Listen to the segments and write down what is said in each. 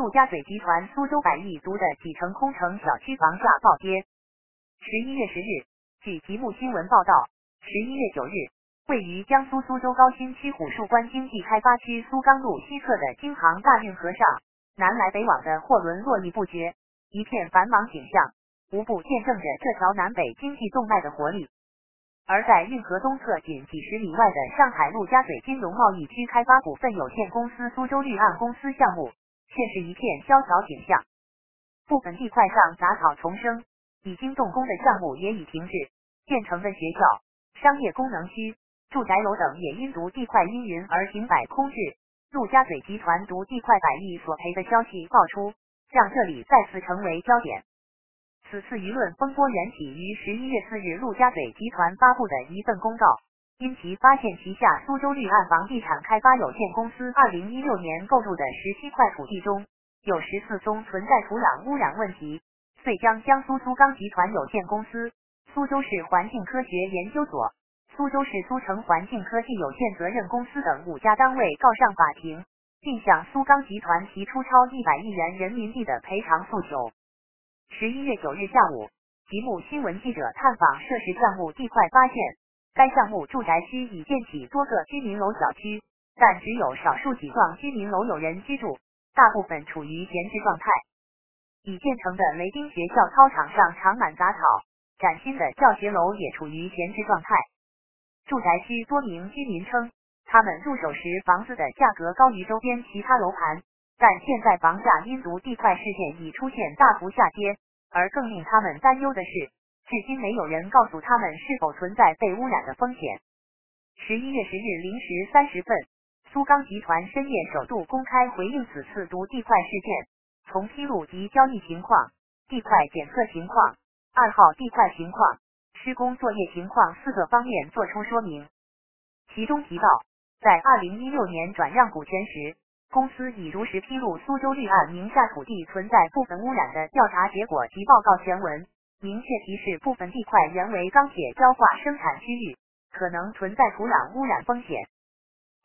陆家嘴集团苏州百亿独的几成空城小区房价暴跌。十一月十日，据吉木新闻报道，十一月九日，位于江苏苏州高新区虎树关经济开发区苏钢路西侧的京杭大运河上，南来北往的货轮络绎不绝，一片繁忙景象，无不见证着这条南北经济动脉的活力。而在运河东侧仅几十里外的上海陆家嘴金融贸易区开发股份有限公司苏州绿岸公司项目，却是一片萧条景象。部分地块上杂草丛生，已经动工的项目也已停滞，建成的学校、商业功能区、住宅楼等也因独地块阴云而停摆空置。陆家嘴集团独地块百亿索赔的消息爆出，让这里再次成为焦点。此次舆论风波缘起于十一月四日陆家嘴集团发布的一份公告，因其发现旗下苏州绿岸房地产开发有限公司二零一六年购入的十七块土地中有十四宗存在土壤污染问题，遂将江苏苏钢集团有限公司、苏州市环境科学研究所、苏州市苏城环境科技有限责任公司等五家单位告上法庭，并向苏钢集团提出超一百亿元人民币的赔偿诉求。十一月九日下午，吉木新闻记者探访涉事项目地块，发现该项目住宅区已建起多个居民楼小区，但只有少数几幢居民楼有人居住，大部分处于闲置状态。已建成的雷丁学校操场上长满杂草，崭新的教学楼也处于闲置状态。住宅区多名居民称，他们入手时房子的价格高于周边其他楼盘。但现在房价因独地块事件已出现大幅下跌，而更令他们担忧的是，至今没有人告诉他们是否存在被污染的风险。十一月十日零时三十分，苏钢集团深夜首度公开回应此次毒地块事件，从披露及交易情况、地块检测情况、二号地块情况、施工作业情况四个方面作出说明。其中提到，在二零一六年转让股权时。公司已如实披露苏州绿岸名下土地存在部分污染的调查结果及报告全文，明确提示部分地块原为钢铁焦化生产区域，可能存在土壤污染风险。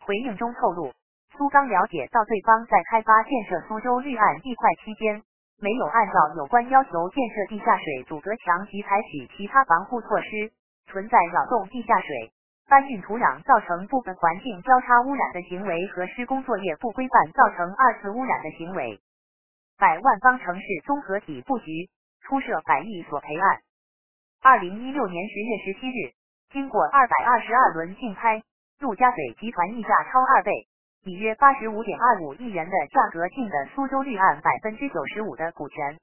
回应中透露，苏钢了解到对方在开发建设苏州绿岸地块期间，没有按照有关要求建设地下水阻隔墙及采取其他防护措施，存在扰动地下水。搬运土壤造成部分环境交叉污染的行为和施工作业不规范造成二次污染的行为。百万方城市综合体布局出设百亿索赔案。二零一六年十月十七日，经过二百二十二轮竞拍，陆家嘴集团溢价超二倍，以约八十五点二五亿元的价格竞得苏州绿岸百分之九十五的股权，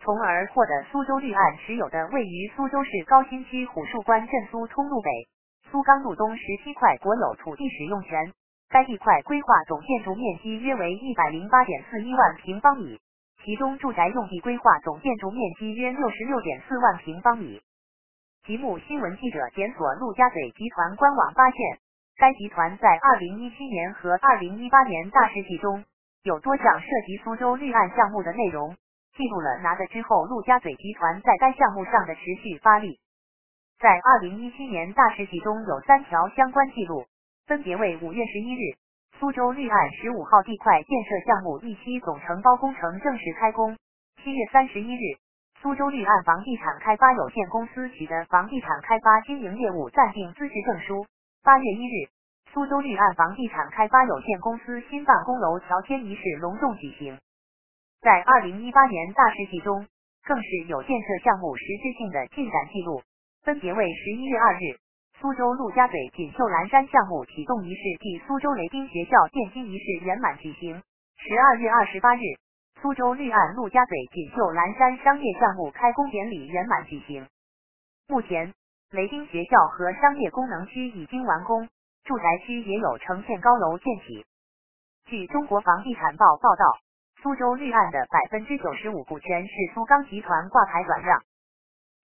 从而获得苏州绿岸持有的位于苏州市高新区虎树关镇苏通路北。苏钢路东十七块国有土地使用权，该地块规划总建筑面积约为一百零八点四一万平方米，其中住宅用地规划总建筑面积约六十六点四万平方米。题目新闻记者检索陆家嘴集团官网发现，该集团在二零一七年和二零一八年大事记中有多项涉及苏州绿岸项目的内容，记录了拿的之后陆家嘴集团在该项目上的持续发力。在二零一七年大事记中有三条相关记录，分别为五月十一日，苏州绿岸十五号地块建设项目一期总承包工程正式开工；七月三十一日，苏州绿岸房地产开发有限公司取得房地产开发经营业务暂定资质证书；八月一日，苏州绿岸房地产开发有限公司新办公楼乔迁仪式隆重举行。在二零一八年大事记中，更是有建设项目实质性的进展记录。分别为十一月二日，苏州陆家嘴锦绣蓝山项目启动仪式暨苏州雷丁学校奠基仪式圆满举行；十二月二十八日，苏州绿岸陆家嘴锦绣蓝山商业项目开工典礼圆满举行。目前，雷丁学校和商业功能区已经完工，住宅区也有成片高楼建起。据中国房地产报报道，苏州绿岸的百分之九十五股权是苏钢集团挂牌转让，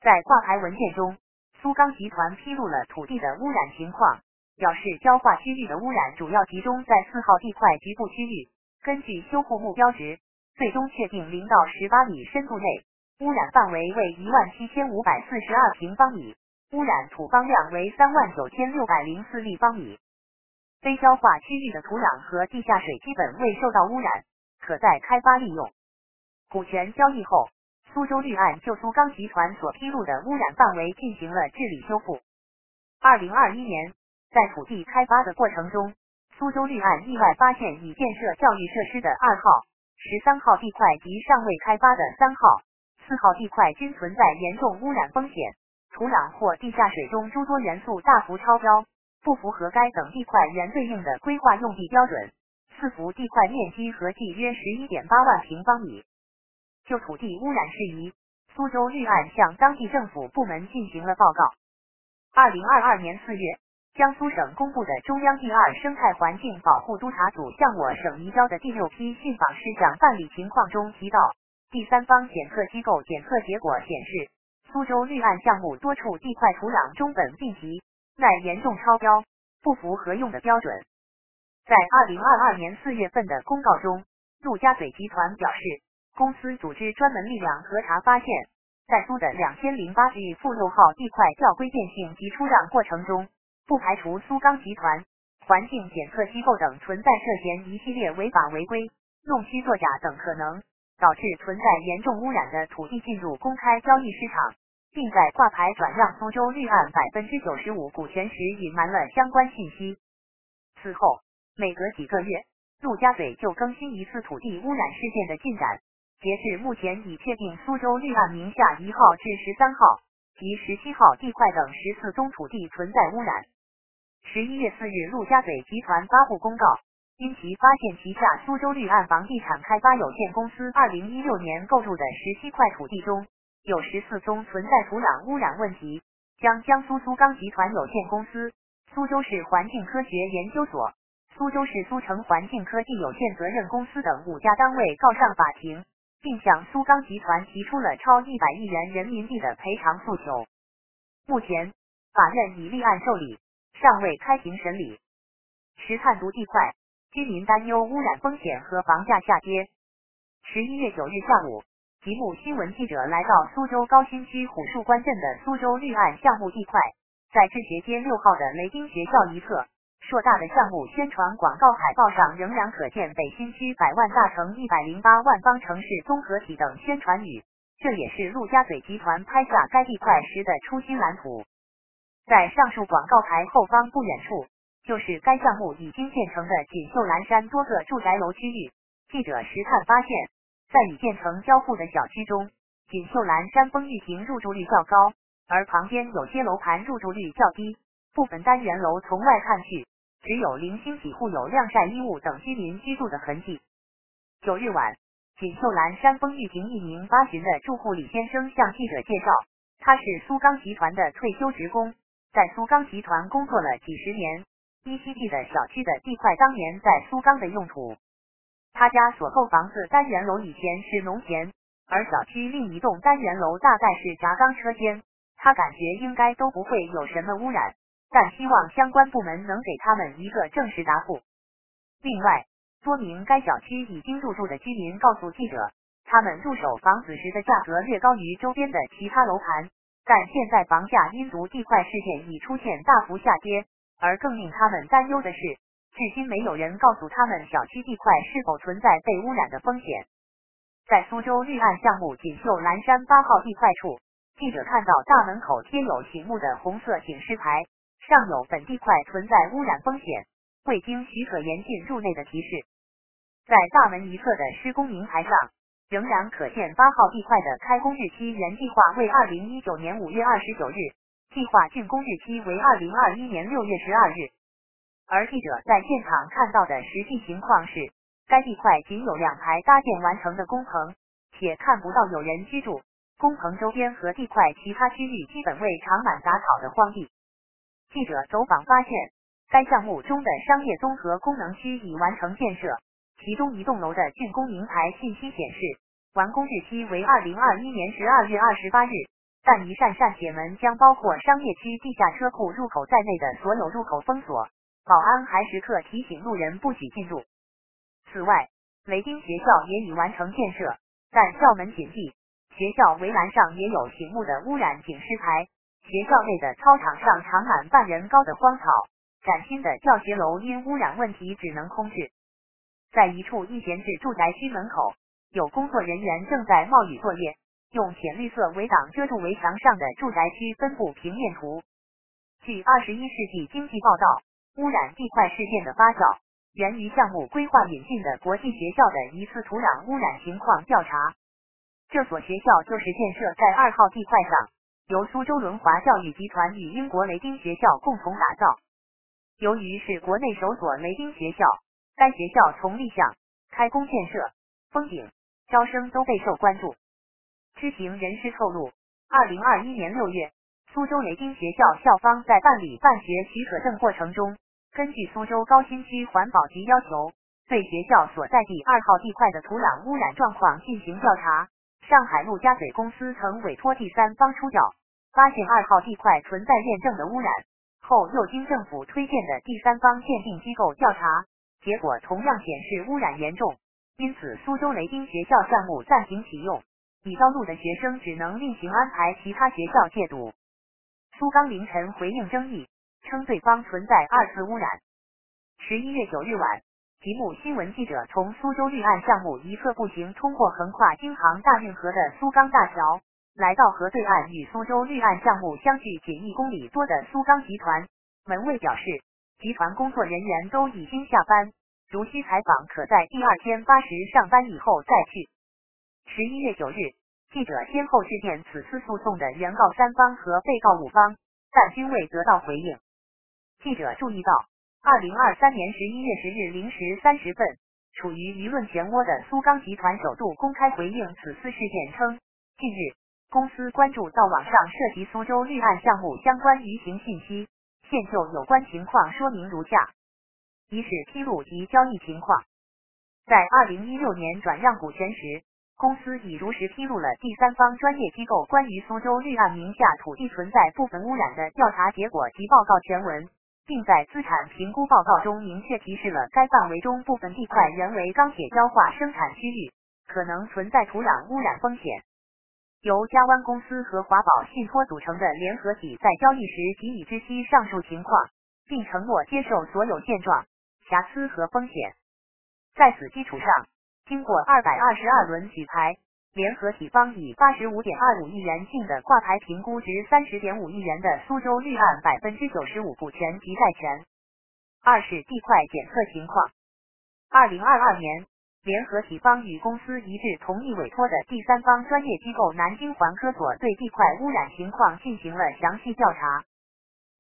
在挂牌文件中。苏钢集团披露了土地的污染情况，表示焦化区域的污染主要集中在四号地块局部区域。根据修复目标值，最终确定零到十八米深度内污染范围为一万七千五百四十二平方米，污染土方量为三万九千六百零四立方米。非焦化区域的土壤和地下水基本未受到污染，可再开发利用。股权交易后，苏州绿岸就苏钢集团所披露的污染范围进行了治理修复。二零二一年，在土地开发的过程中，苏州绿岸意外发现已建设教育设施的二号、十三号地块及尚未开发的三号、四号地块均存在严重污染风险，土壤或地下水中诸多元素大幅超标，不符合该等地块原对应的规划用地标准。四幅地块面积合计约十一点八万平方米。就土地污染事宜，苏州绿岸向当地政府部门进行了报告。二零二二年四月，江苏省公布的中央第二生态环境保护督察组向我省移交的第六批信访事项办理情况中提到，第三方检测机构检测结果显示，苏州绿岸项目多处地块土壤中苯并芘耐严重超标，不符合用的标准。在二零二二年四月份的公告中，陆家嘴集团表示。公司组织专门力量核查发现，在苏的两千零八十亿负六号地块调规变性及出让过程中，不排除苏钢集团、环境检测机构等存在涉嫌一系列违法违规、弄虚作假等可能，导致存在严重污染的土地进入公开交易市场，并在挂牌转让苏州绿岸百分之九十五股权时隐瞒了相关信息。此后，每隔几个月，陆家嘴就更新一次土地污染事件的进展。截至目前，已确定苏州绿岸名下一号至十三号及十七号地块等十四宗土地存在污染。十一月四日，陆家嘴集团发布公告，因其发现旗下苏州绿岸房地产开发有限公司二零一六年购入的十七块土地中有十四宗存在土壤污染问题，将江苏苏钢集团有限公司、苏州市环境科学研究所、苏州市苏城环境科技有限责任公司等五家单位告上法庭。并向苏钢集团提出了超一百亿元人民币的赔偿诉求。目前，法院已立案受理，尚未开庭审理。石炭毒地块，居民担忧污染风险和房价下跌。十一月九日下午，吉木新闻记者来到苏州高新区虎树关镇的苏州绿岸项目地块，在志学街六号的雷丁学校一侧。硕大的项目宣传广告海报上仍然可见“北新区百万大城、一百零八万方城市综合体”等宣传语，这也是陆家嘴集团拍下该地块时的初心蓝图。在上述广告牌后方不远处，就是该项目已经建成的锦绣蓝山多个住宅楼区域。记者实探发现，在已建成交付的小区中，锦绣蓝山风玉亭入住率较高，而旁边有些楼盘入住率较低，部分单元楼从外看去。只有零星几户有晾晒衣物等居民居住的痕迹。九日晚，锦绣蓝山风玉亭一名八旬的住户李先生向记者介绍，他是苏钢集团的退休职工，在苏钢集团工作了几十年，依稀记得小区的地块当年在苏钢的用途。他家所购房子单元楼以前是农田，而小区另一栋单元楼大概是轧钢车间，他感觉应该都不会有什么污染。但希望相关部门能给他们一个正式答复。另外，多名该小区已经入住的居民告诉记者，他们入手房子时的价格略高于周边的其他楼盘，但现在房价因毒地块事件已出现大幅下跌。而更令他们担忧的是，至今没有人告诉他们小区地块是否存在被污染的风险。在苏州绿岸项目锦绣蓝山八号地块处，记者看到大门口贴有醒目的红色警示牌。上有本地块存在污染风险，未经许可严禁入内的提示。在大门一侧的施工名牌上，仍然可见八号地块的开工日期原计划为二零一九年五月二十九日，计划竣工日期为二零二一年六月十二日。而记者在现场看到的实际情况是，该地块仅有两排搭建完成的工棚，且看不到有人居住。工棚周边和地块其他区域基本为长满杂草的荒地。记者走访发现，该项目中的商业综合功能区已完成建设，其中一栋楼的竣工名牌信息显示，完工日期为二零二一年十二月二十八日，但一扇扇铁门将包括商业区地下车库入口在内的所有入口封锁，保安还时刻提醒路人不许进入。此外，雷丁学校也已完成建设，但校门紧闭，学校围栏上也有醒目的污染警示牌。学校内的操场上长满半人高的荒草，崭新的教学楼因污染问题只能空置。在一处一闲置住宅区门口，有工作人员正在冒雨作业，用浅绿色围挡遮住围墙上的住宅区分布平面图。据二十一世纪经济报道，污染地块事件的发酵源于项目规划引进的国际学校的一次土壤污染情况调查。这所学校就是建设在二号地块上，由苏州轮华教育集团与英国雷丁学校共同打造。由于是国内首所雷丁学校，该学校从立项、开工建设、封顶、招生都备受关注。知情人士透露，二零二一年六月，苏州雷丁学校校方在办理办学许可证过程中，根据苏州高新区环保局要求，对学校所在地二号地块的土壤污染状况进行调查。上海陆家嘴公司曾委托第三方出调，发现二号地块存在验证的污染，后又经政府推荐的第三方鉴定机构调查，结果同样显示污染严重，因此苏州雷丁学校项目暂停启用，已招录的学生只能另行安排其他学校借读。苏刚凌晨回应争议，称对方存在二次污染。十一月九日晚。题目新闻记者从苏州绿岸项目一侧步行通过横跨京杭大运河的苏钢大桥，来到河对岸与苏州绿岸项目相距仅一公里多的苏钢集团。门卫表示，集团工作人员都已经下班，如需采访，可在第二天八时上班以后再去。十一月九日，记者先后致电此次诉讼的原告三方和被告五方，但均未得到回应。记者注意到。二零二三年十一月十日零时三十分，处于舆论漩涡的苏钢集团首度公开回应此次事件，称近日公司关注到网上涉及苏州绿岸项目相关舆情信息，现就有关情况说明如下：一是披露及交易情况，在二零一六年转让股权时，公司已如实披露了第三方专业机构关于苏州绿岸名下土地存在部分污染的调查结果及报告全文。并在资产评估报告中明确提示了该范围中部分地块原为钢铁焦化生产区域，可能存在土壤污染风险。由嘉湾公司和华宝信托组成的联合体在交易时即已知悉上述情况，并承诺接受所有现状、瑕疵和风险。在此基础上，经过二百二十二轮举牌。联合体方以八十五点二五亿元净的挂牌评估值三十点五亿元的苏州绿岸百分之九十五股权及债权。二是地块检测情况。二零二二年，联合体方与公司一致同意委托的第三方专业机构南京环科所对地块污染情况进行了详细调查。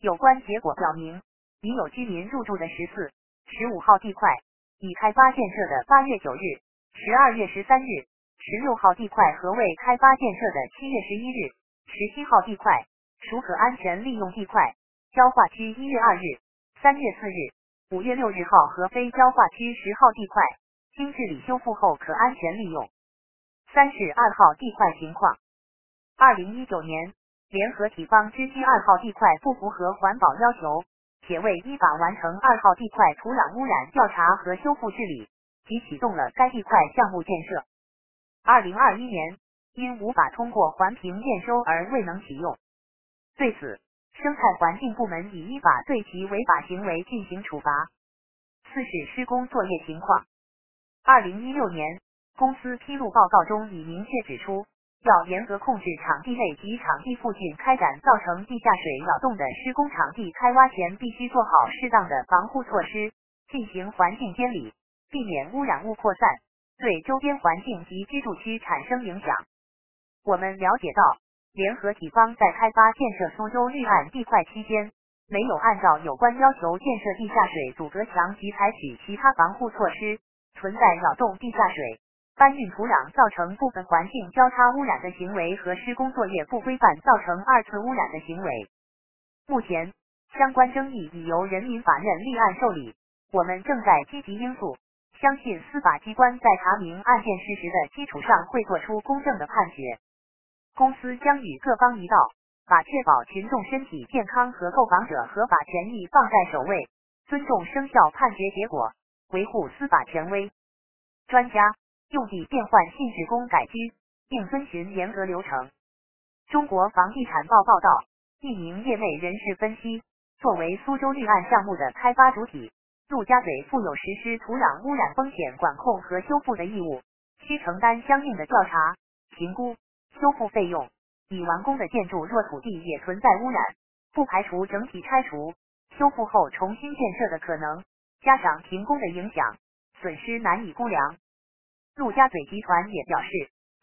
有关结果表明，已有居民入住的十四、十五号地块，已开发建设的八月九日、十二月十三日。十六号地块和未开发建设的七月十一日，十七号地块属可安全利用地块，焦化区一月二日、三月四日、五月六日号和非焦化区十号地块，经治理修复后可安全利用。三是二号地块情况。二零一九年，联合体方知悉二号地块不符合环保要求，且未依法完成二号地块土壤污染调查和修复治理，即启动了该地块项目建设。二零二一年，因无法通过环评验收而未能启用。对此，生态环境部门已依法对其违法行为进行处罚。四是施工作业情况。二零一六年，公司披露报告中已明确指出，要严格控制场地内及场地附近开展造成地下水扰动的施工场地开挖前，必须做好适当的防护措施，进行环境监理，避免污染物扩散。对周边环境及居住区产生影响。我们了解到，联合体方在开发建设苏州绿岸地块期间，没有按照有关要求建设地下水阻隔墙及采取其他防护措施，存在扰动地下水、搬运土壤造成部分环境交叉污染的行为和施工作业不规范造成二次污染的行为。目前，相关争议已由人民法院立案受理，我们正在积极应诉。相信司法机关在查明案件事实的基础上，会作出公正的判决。公司将与各方一道，把确保群众身体健康和购房者合法权益放在首位，尊重生效判决结果，维护司法权威。专家，用地变换性质工改居，并遵循严格流程。中国房地产报报道，一名业内人士分析，作为苏州绿岸项目的开发主体。陆家嘴负有实施土壤污染风险管控和修复的义务，需承担相应的调查、评估、修复费用。已完工的建筑若土地也存在污染，不排除整体拆除、修复后重新建设的可能。加上停工的影响，损失难以估量。陆家嘴集团也表示，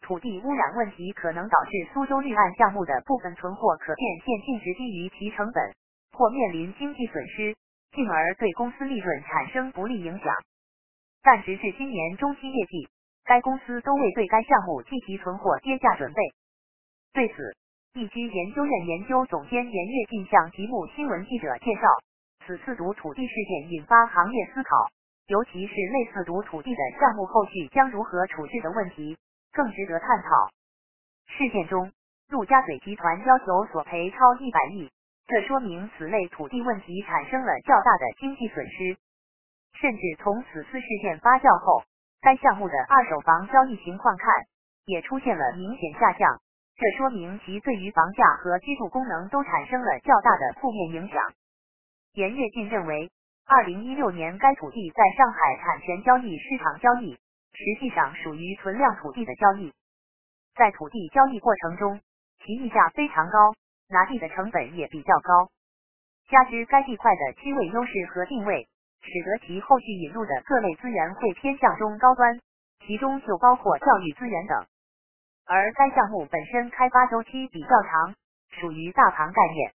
土地污染问题可能导致苏州绿岸项目的部分存货可变现净值低于其成本，或面临经济损失，进而对公司利润产生不利影响。但直至今年中期业绩，该公司都未对该项目计提存货跌价准备。对此，易居研究院研究总监严跃进向吉木新闻记者介绍，此次毒土地事件引发行业思考，尤其是类似毒土地的项目后续将如何处置的问题，更值得探讨。事件中，陆家嘴集团要求索赔超一百亿，这说明此类土地问题产生了较大的经济损失，甚至从此次事件发酵后，该项目的二手房交易情况看，也出现了明显下降。这说明其对于房价和居住功能都产生了较大的负面影响。严跃进认为，二零一六年该土地在上海产权交易市场交易，实际上属于存量土地的交易。在土地交易过程中，其溢价非常高，拿地的成本也比较高。加之该地块的区位优势和定位，使得其后续引入的各类资源会偏向中高端，其中就包括教育资源等。而该项目本身开发周期比较长，属于大盘概念，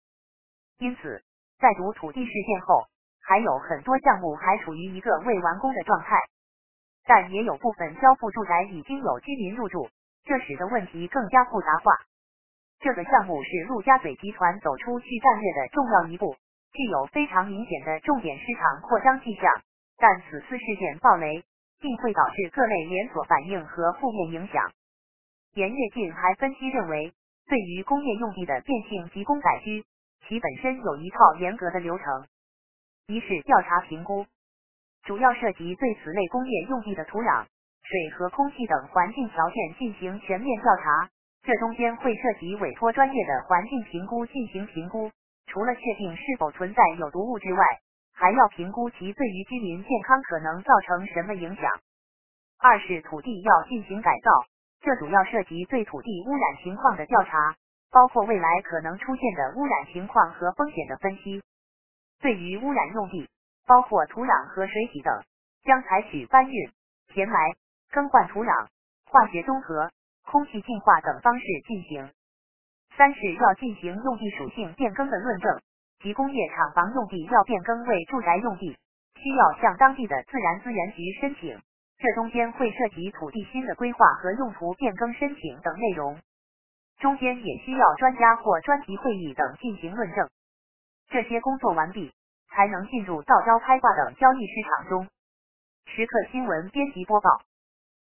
因此在读土地事件后，还有很多项目还处于一个未完工的状态，但也有部分交付住宅已经有居民入住，这使得问题更加复杂化。这个项目是陆家嘴集团走出去战略的重要一步，具有非常明显的重点市场扩张迹象。但此次事件暴雷，定会导致各类连锁反应和负面影响。严跃进还分析认为，对于工业用地的变性及工改区，其本身有一套严格的流程。一是调查评估，主要涉及对此类工业用地的土壤、水和空气等环境条件进行全面调查，这中间会涉及委托专业的环境评估进行评估。除了确定是否存在有毒物之外，还要评估其对于居民健康可能造成什么影响。二是土地要进行改造。这主要涉及对土地污染情况的调查，包括未来可能出现的污染情况和风险的分析。对于污染用地，包括土壤和水体等，将采取搬运、填埋、更换土壤、化学中和、空气净化等方式进行。三是要进行用地属性变更的论证，即工业厂房用地要变更为住宅用地，需要向当地的自然资源局申请。这中间会涉及土地新的规划和用途变更申请等内容，中间也需要专家或专题会议等进行论证。这些工作完毕，才能进入到招开挂等交易市场中。时刻新闻编辑播报。